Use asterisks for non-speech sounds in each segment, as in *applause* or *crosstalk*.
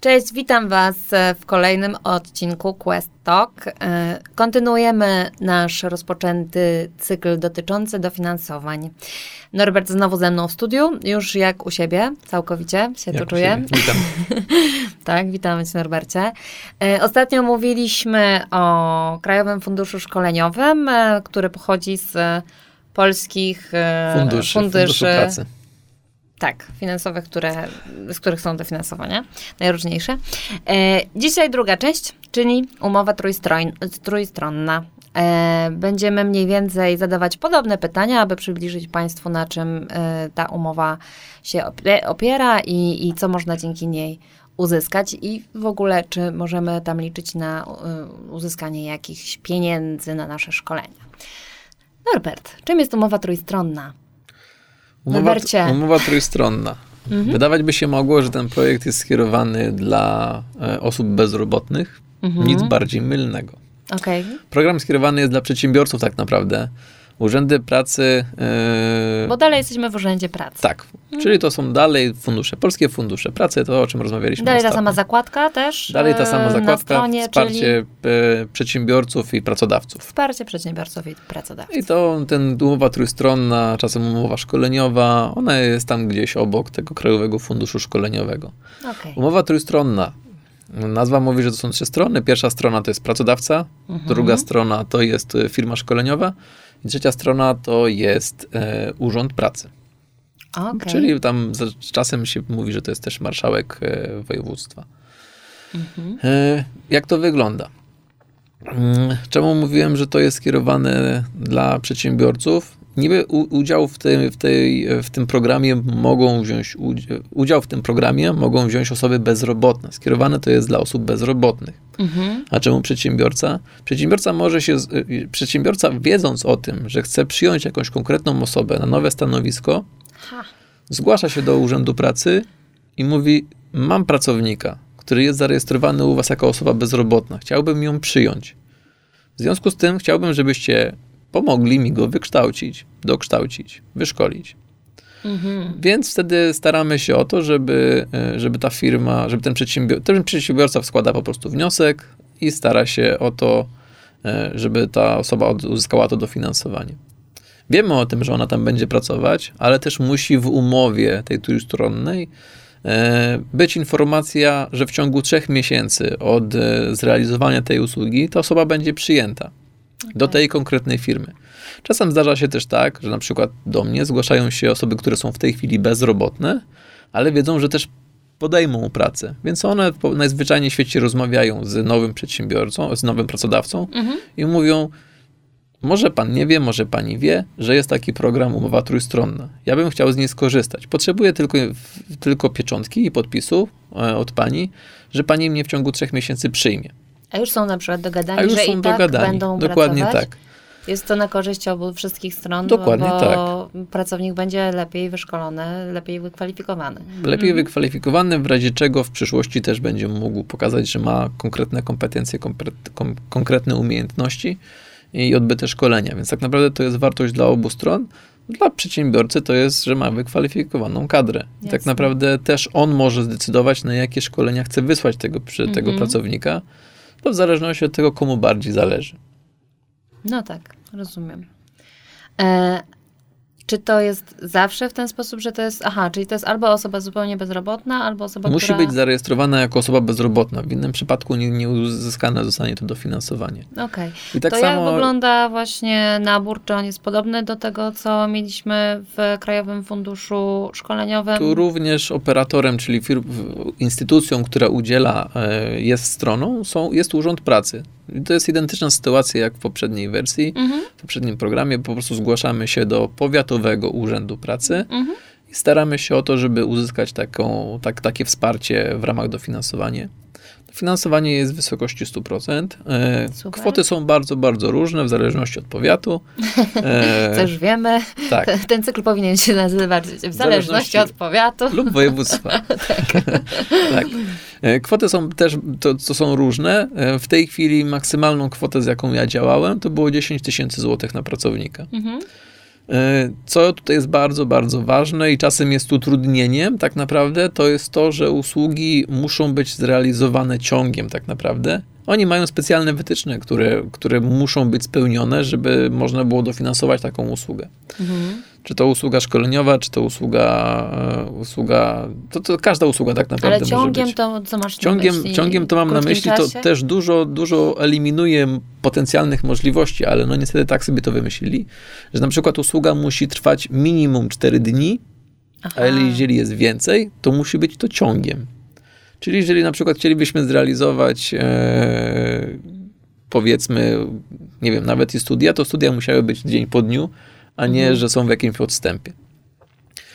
Cześć, witam Was w kolejnym odcinku Quest Talk. E, kontynuujemy nasz rozpoczęty cykl dotyczący dofinansowań. Norbert znowu ze mną w studiu, już jak u siebie, całkowicie się jak tu czuję. Witam. *laughs* tak, witamy Cię Norbercie. E, ostatnio mówiliśmy o Krajowym Funduszu Szkoleniowym, e, który pochodzi z polskich funduszy, funduszy, funduszy pracy tak, finansowe, które, z których są dofinansowania, najróżniejsze. E, dzisiaj druga część, czyli umowa trójstron, trójstronna. E, będziemy mniej więcej zadawać podobne pytania, aby przybliżyć Państwu, na czym e, ta umowa się opiera i, i co można dzięki niej uzyskać i w ogóle, czy możemy tam liczyć na e, uzyskanie jakichś pieniędzy na nasze szkolenia. Norbert, czym jest umowa trójstronna? Umowa, umowa trójstronna. Mhm. Wydawać by się mogło, że ten projekt jest skierowany dla e, osób bezrobotnych. Mhm. Nic bardziej mylnego. Okay. Program skierowany jest dla przedsiębiorców tak naprawdę. Urzędy pracy. Yy, Bo dalej jesteśmy w urzędzie pracy. Tak, hmm. czyli to są dalej fundusze, polskie fundusze pracy, to o czym rozmawialiśmy. Dalej ostatnio. ta sama zakładka też. Dalej ta sama zakładka, stronie, wsparcie czyli... przedsiębiorców i pracodawców. Wsparcie przedsiębiorców i pracodawców. I to ten umowa trójstronna, czasem umowa szkoleniowa, ona jest tam gdzieś obok tego Krajowego Funduszu Szkoleniowego. Okay. Umowa trójstronna. Nazwa mówi, że to są trzy strony. Pierwsza strona to jest pracodawca, mhm. druga strona to jest firma szkoleniowa i trzecia strona to jest e, Urząd Pracy. Okay. Czyli tam z czasem się mówi, że to jest też marszałek e, województwa. Mhm. E, jak to wygląda? Mm, czemu mówiłem, że to jest skierowane dla przedsiębiorców? Niby udział w tym, w, tej, w tym programie mogą wziąć, udział w tym programie mogą wziąć osoby bezrobotne. Skierowane to jest dla osób bezrobotnych. Mhm. A czemu przedsiębiorca? Przedsiębiorca może się, y, przedsiębiorca wiedząc o tym, że chce przyjąć jakąś konkretną osobę na nowe stanowisko, ha. zgłasza się do Urzędu Pracy i mówi, mam pracownika, który jest zarejestrowany u was jako osoba bezrobotna. Chciałbym ją przyjąć. W związku z tym chciałbym, żebyście pomogli mi go wykształcić, dokształcić, wyszkolić. Mhm. Więc wtedy staramy się o to, żeby, e, żeby ta firma, żeby ten, przedsiębior ten przedsiębiorca składa po prostu wniosek i stara się o to, e, żeby ta osoba uzyskała to dofinansowanie. Wiemy o tym, że ona tam będzie pracować, ale też musi w umowie tej trójstronnej e, być informacja, że w ciągu trzech miesięcy od zrealizowania tej usługi ta osoba będzie przyjęta do tej konkretnej firmy. Czasem zdarza się też tak, że na przykład do mnie zgłaszają się osoby, które są w tej chwili bezrobotne, ale wiedzą, że też podejmą pracę. Więc one najzwyczajniej w świecie rozmawiają z nowym przedsiębiorcą, z nowym pracodawcą mhm. i mówią, może pan nie wie, może pani wie, że jest taki program umowa trójstronna. Ja bym chciał z niej skorzystać. Potrzebuję tylko, tylko pieczątki i podpisu e, od pani, że pani mnie w ciągu trzech miesięcy przyjmie. A już są na przykład dogadani, A już że są i tak dogadani. będą Dokładnie pracować? tak. Jest to na korzyść obu wszystkich stron, Dokładnie bo tak. pracownik będzie lepiej wyszkolony, lepiej wykwalifikowany. Lepiej mhm. wykwalifikowany, w razie czego w przyszłości też będzie mógł pokazać, że ma konkretne kompetencje, konkretne umiejętności i odbyte szkolenia. Więc tak naprawdę to jest wartość dla obu stron. Dla przedsiębiorcy to jest, że ma wykwalifikowaną kadrę. I tak naprawdę też on może zdecydować, na jakie szkolenia chce wysłać tego, tego mhm. pracownika to w zależności od tego, komu bardziej zależy. No tak, rozumiem. E, czy to jest zawsze w ten sposób, że to jest, aha, czyli to jest albo osoba zupełnie bezrobotna, albo osoba, Musi która... być zarejestrowana jako osoba bezrobotna. W innym przypadku nie, nie uzyskane zostanie to dofinansowanie. Okej. Okay. Tak to samo... jak wygląda właśnie nabór? Czy on jest podobny do tego, co mieliśmy w Krajowym Funduszu Szkoleniowym? Tu również operatorem, czyli firm, instytucją, która udziela, e, jest stroną, są, jest Urząd Pracy. To jest identyczna sytuacja jak w poprzedniej wersji, mhm. w poprzednim programie. Po prostu zgłaszamy się do Powiatowego Urzędu Pracy mhm. i staramy się o to, żeby uzyskać taką, tak, takie wsparcie w ramach dofinansowania. Finansowanie jest w wysokości 100%. E, Super. Kwoty są bardzo, bardzo różne w zależności od powiatu. E, *laughs* Co już wiemy. Tak. Ten, *laughs* ten cykl powinien się nazywać w zależności, zależności od powiatu. Lub województwa. *laughs* tak. tak. E, kwoty są też, to, to są różne. W tej chwili maksymalną kwotę, z jaką ja działałem, to było 10 tysięcy złotych na pracownika. Mhm. E, co tutaj jest bardzo, bardzo ważne i czasem jest utrudnieniem, tak naprawdę, to jest to, że usługi muszą być zrealizowane ciągiem, tak naprawdę. Oni mają specjalne wytyczne, które, które muszą być spełnione, żeby można było dofinansować taką usługę. Mhm. Czy to usługa szkoleniowa, czy to usługa, e, usługa to, to każda usługa tak naprawdę Ale ciągiem może być. to co masz ciągiem, na myśli? Ciągiem to mam na myśli, czasie? to też dużo, dużo eliminuje potencjalnych możliwości, ale no niestety tak sobie to wymyślili, że na przykład usługa musi trwać minimum 4 dni, Aha. ale jeżeli jest więcej, to musi być to ciągiem. Czyli jeżeli na przykład chcielibyśmy zrealizować e, powiedzmy, nie wiem, nawet i studia, to studia musiały być dzień po dniu, a nie, mhm. że są w jakimś odstępie.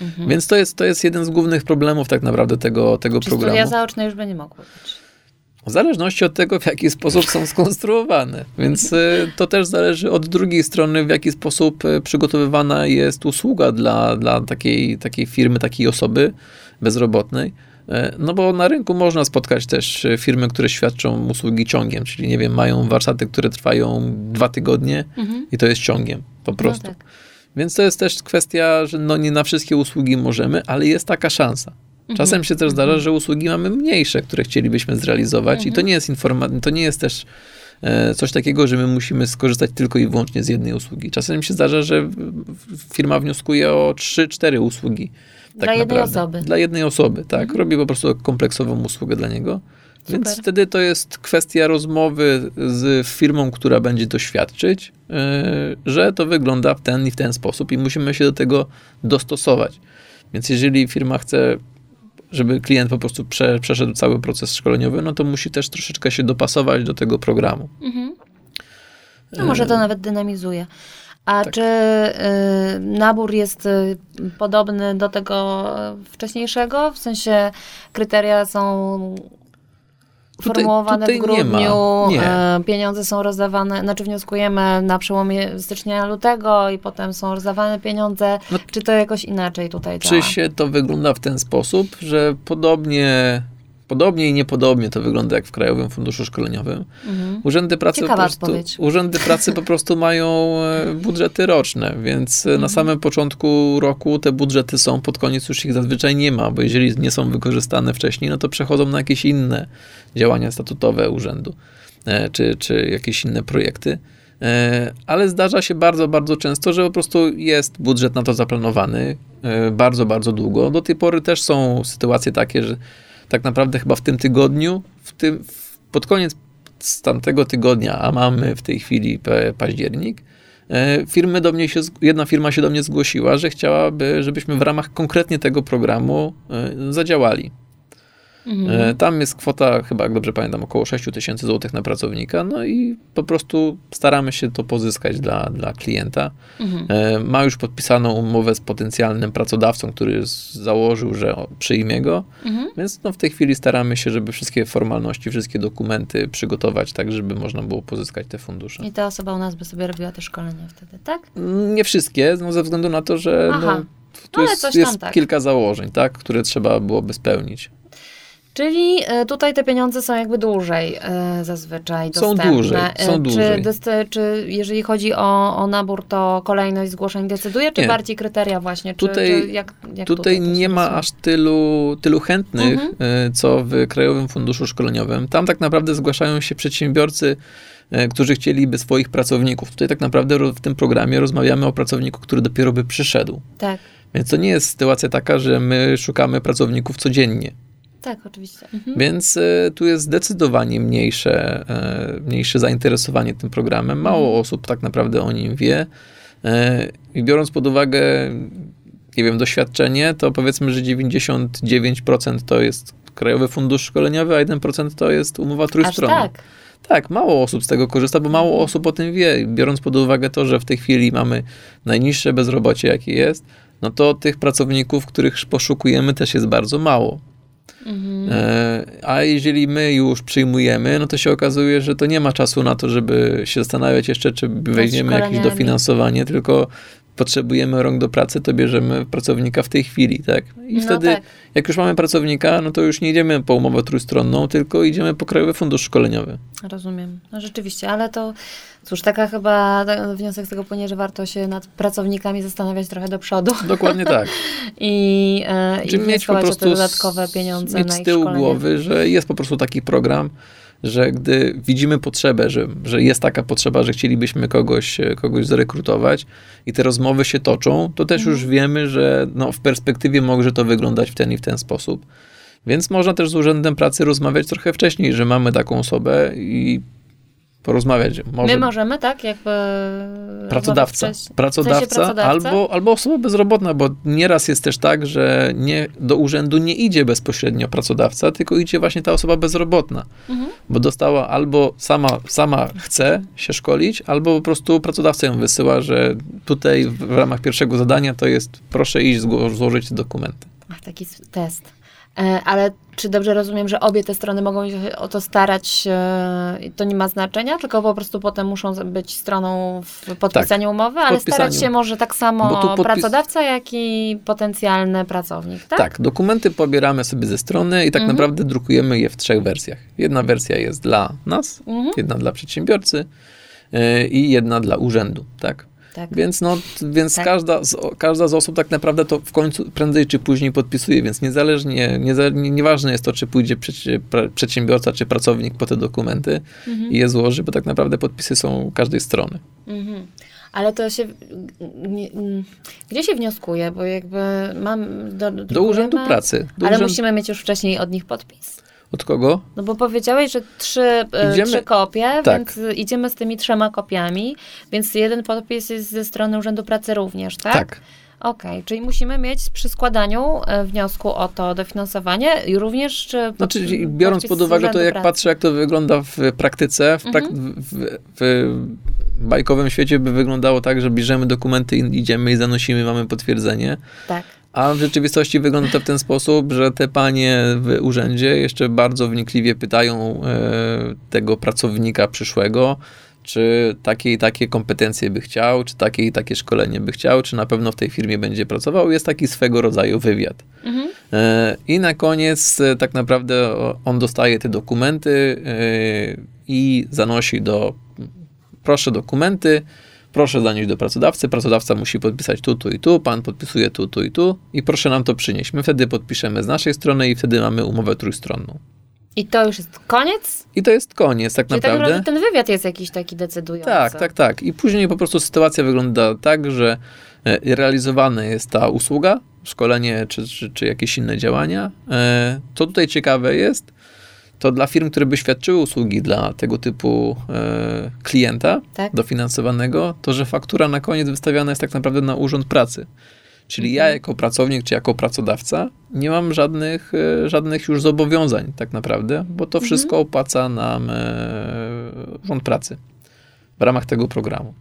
Mhm. Więc to jest, to jest jeden z głównych problemów tak naprawdę tego, tego Czy programu. studia zaoczne już by nie mogły być? W zależności od tego, w jaki sposób są skonstruowane. Więc y, to też zależy od drugiej strony, w jaki sposób y, przygotowywana jest usługa dla, dla takiej, takiej firmy, takiej osoby bezrobotnej. E, no bo na rynku można spotkać też e, firmy, które świadczą usługi ciągiem, czyli nie wiem, mają warsztaty, które trwają dwa tygodnie mhm. i to jest ciągiem po no prostu. No tak. Więc to jest też kwestia, że no nie na wszystkie usługi możemy, ale jest taka szansa. Mhm. Czasem się też zdarza, mhm. że usługi mamy mniejsze, które chcielibyśmy zrealizować i to nie jest informa- to nie jest też e, coś takiego, że my musimy skorzystać tylko i wyłącznie z jednej usługi. Czasem się zdarza, że firma wnioskuje o 3-4 usługi tak dla jednej naprawdę. osoby. Dla jednej osoby, tak. Mhm. Robi po prostu kompleksową usługę dla niego. Super. Więc wtedy to jest kwestia rozmowy z firmą, która będzie to świadczyć, yy, że to wygląda w ten i w ten sposób i musimy się do tego dostosować. Więc jeżeli firma chce, żeby klient po prostu prze, przeszedł cały proces szkoleniowy, no to musi też troszeczkę się dopasować do tego programu. Mhm. No może to nawet dynamizuje. A tak. czy y, nabór jest y, podobny do tego wcześniejszego? W sensie kryteria są formułowane tutaj, tutaj w grudniu, nie nie. Y, pieniądze są rozdawane, znaczy wnioskujemy na przełomie stycznia lutego i potem są rozdawane pieniądze. No, czy to jakoś inaczej tutaj działa? Czy się to wygląda w ten sposób, że podobnie Podobnie i niepodobnie to wygląda jak w Krajowym Funduszu Szkoleniowym. Mhm. Urzędy, pracy po prostu, urzędy pracy po prostu *laughs* mają e, budżety roczne, więc mhm. na samym początku roku te budżety są, pod koniec już ich zazwyczaj nie ma, bo jeżeli nie są wykorzystane wcześniej, no to przechodzą na jakieś inne działania statutowe urzędu, e, czy, czy jakieś inne projekty. E, ale zdarza się bardzo, bardzo często, że po prostu jest budżet na to zaplanowany bardzo, bardzo długo. Do tej pory też są sytuacje takie, że tak naprawdę chyba w tym tygodniu, w tym, pod koniec z tamtego tygodnia, a mamy w tej chwili październik, e, firmy do mnie się, jedna firma się do mnie zgłosiła, że chciałaby, żebyśmy w ramach konkretnie tego programu e, zadziałali. Mhm. E, tam jest kwota, chyba jak dobrze pamiętam, około 6 tysięcy złotych na pracownika, no i po prostu staramy się to pozyskać dla, dla klienta. Mhm. E, ma już podpisaną umowę z potencjalnym pracodawcą, który założył, że przyjmie go, mhm. więc no w tej chwili staramy się, żeby wszystkie formalności, wszystkie dokumenty przygotować tak, żeby można było pozyskać te fundusze. I ta osoba u nas by sobie robiła te szkolenia wtedy, tak? Nie wszystkie, no ze względu na to, że no, tu jest, jest tak. kilka założeń, tak, które trzeba byłoby spełnić. Czyli e, tutaj te pieniądze są jakby dłużej e, zazwyczaj dostępne. Są dłużej, są e, dłużej. Czy, czy jeżeli chodzi o, o nabór, to kolejność zgłoszeń decyduje, czy nie. bardziej kryteria właśnie? Czy, tutaj czy jak, jak tutaj, tutaj nie ma aż tylu, tylu chętnych, mhm. co w Krajowym Funduszu Szkoleniowym. Tam tak naprawdę zgłaszają się przedsiębiorcy, którzy chcieliby swoich pracowników. Tutaj tak naprawdę w tym programie rozmawiamy o pracowniku, który dopiero by przyszedł. Tak. Więc to nie jest sytuacja taka, że my szukamy pracowników codziennie. Tak, oczywiście. Mhm. Więc y, tu jest zdecydowanie mniejsze, y, mniejsze zainteresowanie tym programem. Mało mhm. osób tak naprawdę o nim wie. Y, I biorąc pod uwagę, nie wiem, doświadczenie, to powiedzmy, że 99% to jest Krajowy Fundusz Szkoleniowy, a 1% to jest umowa trójstronna. tak? Tak, mało osób z tego korzysta, bo mało mhm. osób o tym wie. Biorąc pod uwagę to, że w tej chwili mamy najniższe bezrobocie, jakie jest, no to tych pracowników, których poszukujemy, też jest bardzo mało. Mhm. E, a jeżeli my już przyjmujemy, no to się okazuje, że to nie ma czasu na to, żeby się zastanawiać jeszcze, czy weźmiemy jakieś dofinansowanie, tylko potrzebujemy rąk do pracy, to bierzemy pracownika w tej chwili, tak? I No wtedy, tak. jak już mamy pracownika, no to już nie idziemy po umowę trójstronną, tylko idziemy po Krajowy Fundusz Szkoleniowy. Rozumiem. No rzeczywiście, ale to cóż, taka chyba wniosek z tego płynie, że warto się nad pracownikami zastanawiać trochę do przodu Dokładnie tak. *laughs* i, e, i Czyli mieć po prostu dodatkowe pieniądze mieć na z ich tyłu szkolenie. głowy, że jest po prostu taki program, że gdy widzimy potrzebę, że, że jest taka potrzeba, że chcielibyśmy kogoś, e, kogoś zarekrutować i te rozmowy się toczą, to też Mhm. już wiemy, że no, w perspektywie może to wyglądać w ten i w ten sposób. Więc można też z Urzędem Pracy rozmawiać trochę wcześniej, że mamy taką osobę i porozmawiać. Może My możemy, tak? Jakby Pracodawca. Pracodawca, w sensie pracodawca? Albo, albo osoba bezrobotna, bo nieraz jest też tak, że nie, do urzędu nie idzie bezpośrednio pracodawca, tylko idzie właśnie ta osoba bezrobotna, Mhm. bo dostała albo sama, sama chce się szkolić, albo po prostu pracodawca ją wysyła, że tutaj w ramach pierwszego zadania to jest proszę iść złożyć dokumenty. Ach, taki test. E, ale czy dobrze rozumiem, że obie te strony mogą się o to starać e, i to nie ma znaczenia, tylko po prostu potem muszą być stroną w podpisaniu umowy, ale starać podpisaniu. się może tak samo podpis- pracodawca, jak i potencjalny pracownik, tak? Tak? dokumenty pobieramy sobie ze strony i tak Mhm. naprawdę drukujemy je w trzech wersjach. Jedna wersja jest dla nas, Mhm. jedna dla przedsiębiorcy yy, i jedna dla urzędu, tak? Tak. Więc, no, więc Tak. każda, z, każda z osób tak naprawdę to w końcu prędzej czy później podpisuje, więc niezależnie, nieza, nie, nieważne jest to, czy pójdzie przedsiębiorca czy pracownik po te dokumenty Mhm. i je złoży, bo tak naprawdę podpisy są każdej strony. Mhm. Ale to się. Mm, gdzie się wnioskuje? Bo jakby mam. Do, Do Urzędu Pracy. Do ale urzędu, musimy mieć już wcześniej od nich podpis. Od kogo? No bo powiedziałeś, że trzy, e, Idziemy- trzy kopie, Tak. więc idziemy z tymi trzema kopiami, więc jeden podpis jest ze strony Urzędu Pracy również, tak? tak. Okej, czyli musimy mieć przy składaniu e, wniosku o to dofinansowanie i również czy pod- Znaczy, biorąc pod uwagę to, jak Pracy. patrzę, jak to wygląda w praktyce, w, prak- Mhm. w, w, w bajkowym świecie by wyglądało tak, że bierzemy dokumenty, i idziemy i zanosimy, mamy potwierdzenie. Tak. A w rzeczywistości wygląda to w ten sposób, że te panie w urzędzie jeszcze bardzo wnikliwie pytają e, tego pracownika przyszłego, czy takie i takie kompetencje by chciał, czy takie i takie szkolenie by chciał, czy na pewno w tej firmie będzie pracował. Jest taki swego rodzaju wywiad. Mhm. E, I na koniec e, tak naprawdę on dostaje te dokumenty i zanosi do proszę dokumenty, proszę zanieść do pracodawcy, pracodawca musi podpisać tu, tu i tu, pan podpisuje tu, tu i tu i proszę nam to przynieść. My wtedy podpiszemy z naszej strony i wtedy mamy umowę trójstronną. I to już jest koniec? I to jest koniec tak Czyli tak naprawdę. naprawdę ten wywiad jest jakiś taki decydujący. Tak, tak, tak. I później po prostu sytuacja wygląda tak, że e, realizowana jest ta usługa, szkolenie czy, czy, czy jakieś inne działania. E, Co tutaj ciekawe jest, to dla firm, które by świadczyły usługi dla tego typu e, klienta Tak. dofinansowanego, to że faktura na koniec wystawiana jest tak naprawdę na Urząd Pracy. Czyli ja jako pracownik czy jako pracodawca nie mam żadnych, e, żadnych już zobowiązań tak naprawdę, bo to wszystko opłaca nam e, Urząd Pracy w ramach tego programu.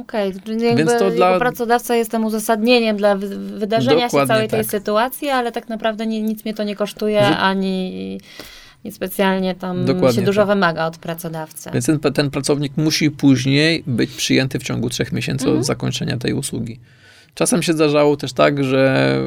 Okej, czyli jakby Więc to jako dla- pracodawca jestem uzasadnieniem dla wy- wydarzenia się całej tej tak. sytuacji, ale tak naprawdę nie, nic mnie to nie kosztuje, ani niespecjalnie tam Dokładnie się dużo tak. wymaga od pracodawcy. Więc ten, ten pracownik musi później być przyjęty w ciągu trzech miesięcy Mhm. od zakończenia tej usługi. Czasem się zdarzało też tak, że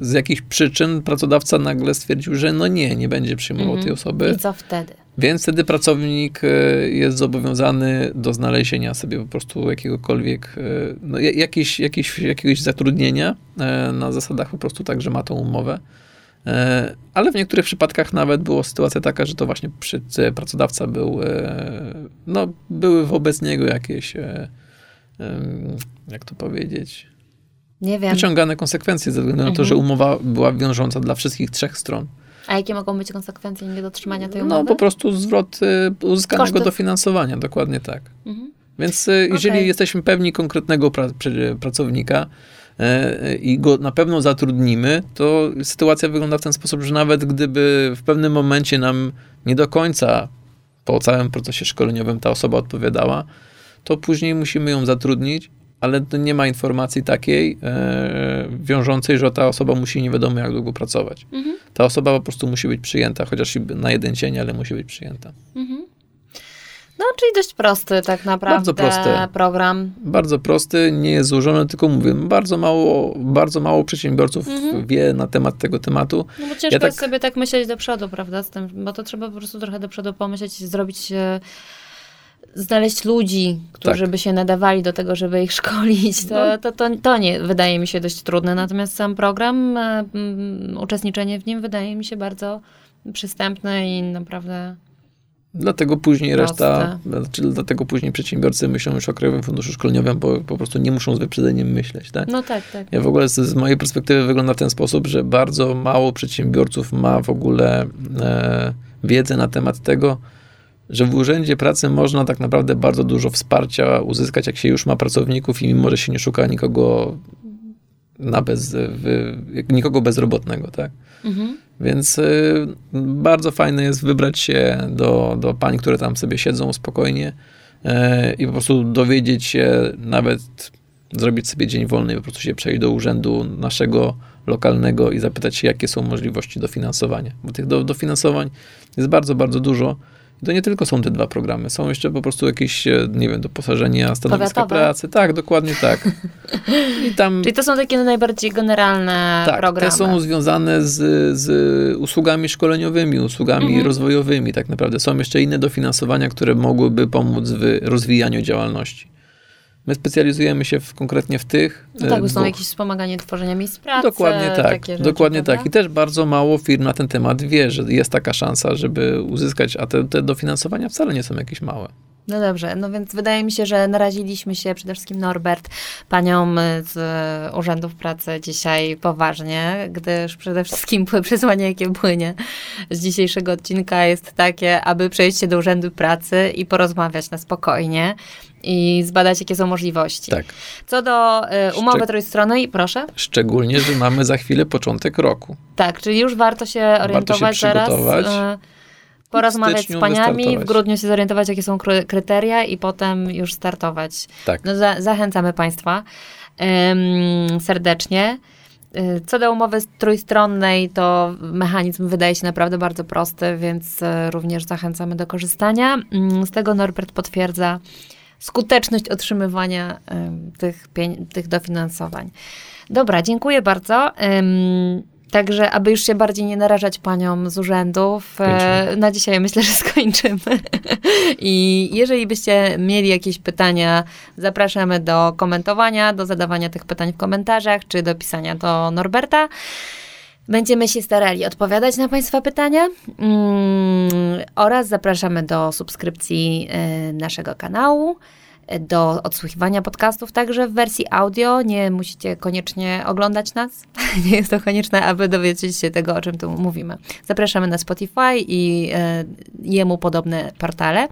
z jakichś przyczyn pracodawca nagle stwierdził, że no nie, nie będzie przyjmował Mhm. tej osoby. I co wtedy? Więc wtedy pracownik e, jest zobowiązany do znalezienia sobie po prostu jakiegokolwiek, e, no, ja- jakiś, jakiś, jakiegoś zatrudnienia e, na zasadach po prostu tak, że ma tą umowę. E, Ale w niektórych przypadkach nawet była sytuacja taka, że to właśnie przy, e, pracodawca był, e, no były wobec niego jakieś, jak to powiedzieć, Nie wiem. wyciągane konsekwencje ze względu na to, Mhm. że umowa była wiążąca dla wszystkich trzech stron. A jakie mogą być konsekwencje niedotrzymania tej umowy? No po prostu zwrot uzyskanego Kosztów. dofinansowania, dokładnie tak. Mhm. Więc jeżeli Okej. jesteśmy pewni konkretnego pra, pracownika i go na pewno zatrudnimy, to sytuacja wygląda w ten sposób, że nawet gdyby w pewnym momencie nam nie do końca po całym procesie szkoleniowym ta osoba odpowiadała, to później musimy ją zatrudnić, ale nie ma informacji takiej e, wiążącej, że ta osoba musi nie wiadomo jak długo pracować. Mhm. Ta osoba po prostu musi być przyjęta, chociaż na jeden dzień, ale musi być przyjęta. Mhm. No, czyli dość prosty tak naprawdę Bardzo prosty. program. Bardzo prosty, nie jest złożony, tylko mówię, bardzo mało, bardzo mało przedsiębiorców Mhm. wie na temat tego tematu. No bo ciężko Ja tak- jest sobie tak myśleć do przodu, prawda, z tym, bo to trzeba po prostu trochę do przodu pomyśleć i zrobić, e, znaleźć ludzi, którzy Tak. by się nadawali do tego, żeby ich *laughs* szkolić. To, No. to, to, to nie wydaje mi się dość trudne, natomiast sam program, e, uczestniczenie w nim wydaje mi się bardzo przystępne i naprawdę... Dlatego później reszta, Proste. znaczy dlatego później przedsiębiorcy myślą już o Krajowym Funduszu Szkoleniowym, bo po prostu nie muszą z wyprzedzeniem myśleć, tak? No tak, tak. Ja w ogóle z, z mojej perspektywy wygląda w ten sposób, że bardzo mało przedsiębiorców ma w ogóle e, wiedzę na temat tego, że w urzędzie pracy można tak naprawdę bardzo dużo wsparcia uzyskać, jak się już ma pracowników i mimo, że się nie szuka nikogo na bez, w, nikogo bezrobotnego, tak? Mhm. Więc y, bardzo fajne jest wybrać się do, do pań, które tam sobie siedzą spokojnie y, i po prostu dowiedzieć się, nawet zrobić sobie dzień wolny i po prostu się przejść do urzędu naszego lokalnego i zapytać się, jakie są możliwości dofinansowania. Bo tych do, dofinansowań jest bardzo, bardzo dużo. I to nie tylko są te dwa programy, są jeszcze po prostu jakieś, e, nie wiem, doposażenia stanowiska Powiatowe? pracy. Tak, dokładnie tak. I tam Czyli to są takie najbardziej generalne tak, programy. te są związane z, z usługami szkoleniowymi, usługami Mhm. rozwojowymi tak naprawdę. Są jeszcze inne dofinansowania, które mogłyby pomóc w rozwijaniu działalności. My specjalizujemy się w, konkretnie w tych No tak, bo e, są dwóch. jakieś wspomaganie tworzenia miejsc pracy. Dokładnie tak, rzeczy, dokładnie prawda? tak. I też bardzo mało firm na ten temat wie, że jest taka szansa, żeby uzyskać, a te, te dofinansowania wcale nie są jakieś małe. No dobrze, no więc wydaje mi się, że naraziliśmy się przede wszystkim Norbert, panią z Urzędów Pracy dzisiaj poważnie, gdyż przede wszystkim *laughs* przesłanie, jakie płynie z dzisiejszego odcinka jest takie, aby przejść się do Urzędu Pracy i porozmawiać na spokojnie i zbadać, jakie są możliwości. Tak. Co do y, umowy Szczeg- trójstronnej, proszę. Szczególnie, że mamy za chwilę początek roku. Tak, czyli już warto się orientować teraz. przygotować. e, Porozmawiać z paniami, w grudniu się zorientować, jakie są kry- kryteria i potem już startować. Tak. No, za, zachęcamy Państwa serdecznie. Y, Co do umowy trójstronnej, to mechanizm wydaje się naprawdę bardzo prosty, więc e, również zachęcamy do korzystania. Mm, Z tego Norbert potwierdza skuteczność otrzymywania tych, tych dofinansowań. Dobra, dziękuję bardzo. Także, aby już się bardziej nie narażać paniom z urzędów, e, na dzisiaj myślę, że *laughs* skończymy. I jeżeli byście mieli jakieś pytania, zapraszamy do komentowania, do zadawania tych pytań w komentarzach, czy do pisania do Norberta. Będziemy się starali odpowiadać na Państwa pytania mm, oraz zapraszamy do subskrypcji e, naszego kanału, do odsłuchiwania podcastów także w wersji audio. Nie musicie koniecznie oglądać nas. *laughs* Nie jest to konieczne, aby dowiedzieć się tego, o czym tu mówimy. Zapraszamy na Spotify i e, jemu podobne portale.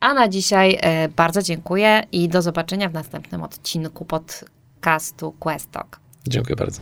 A na dzisiaj e, bardzo dziękuję i do zobaczenia w następnym odcinku podcastu Questalk. Dziękuję bardzo.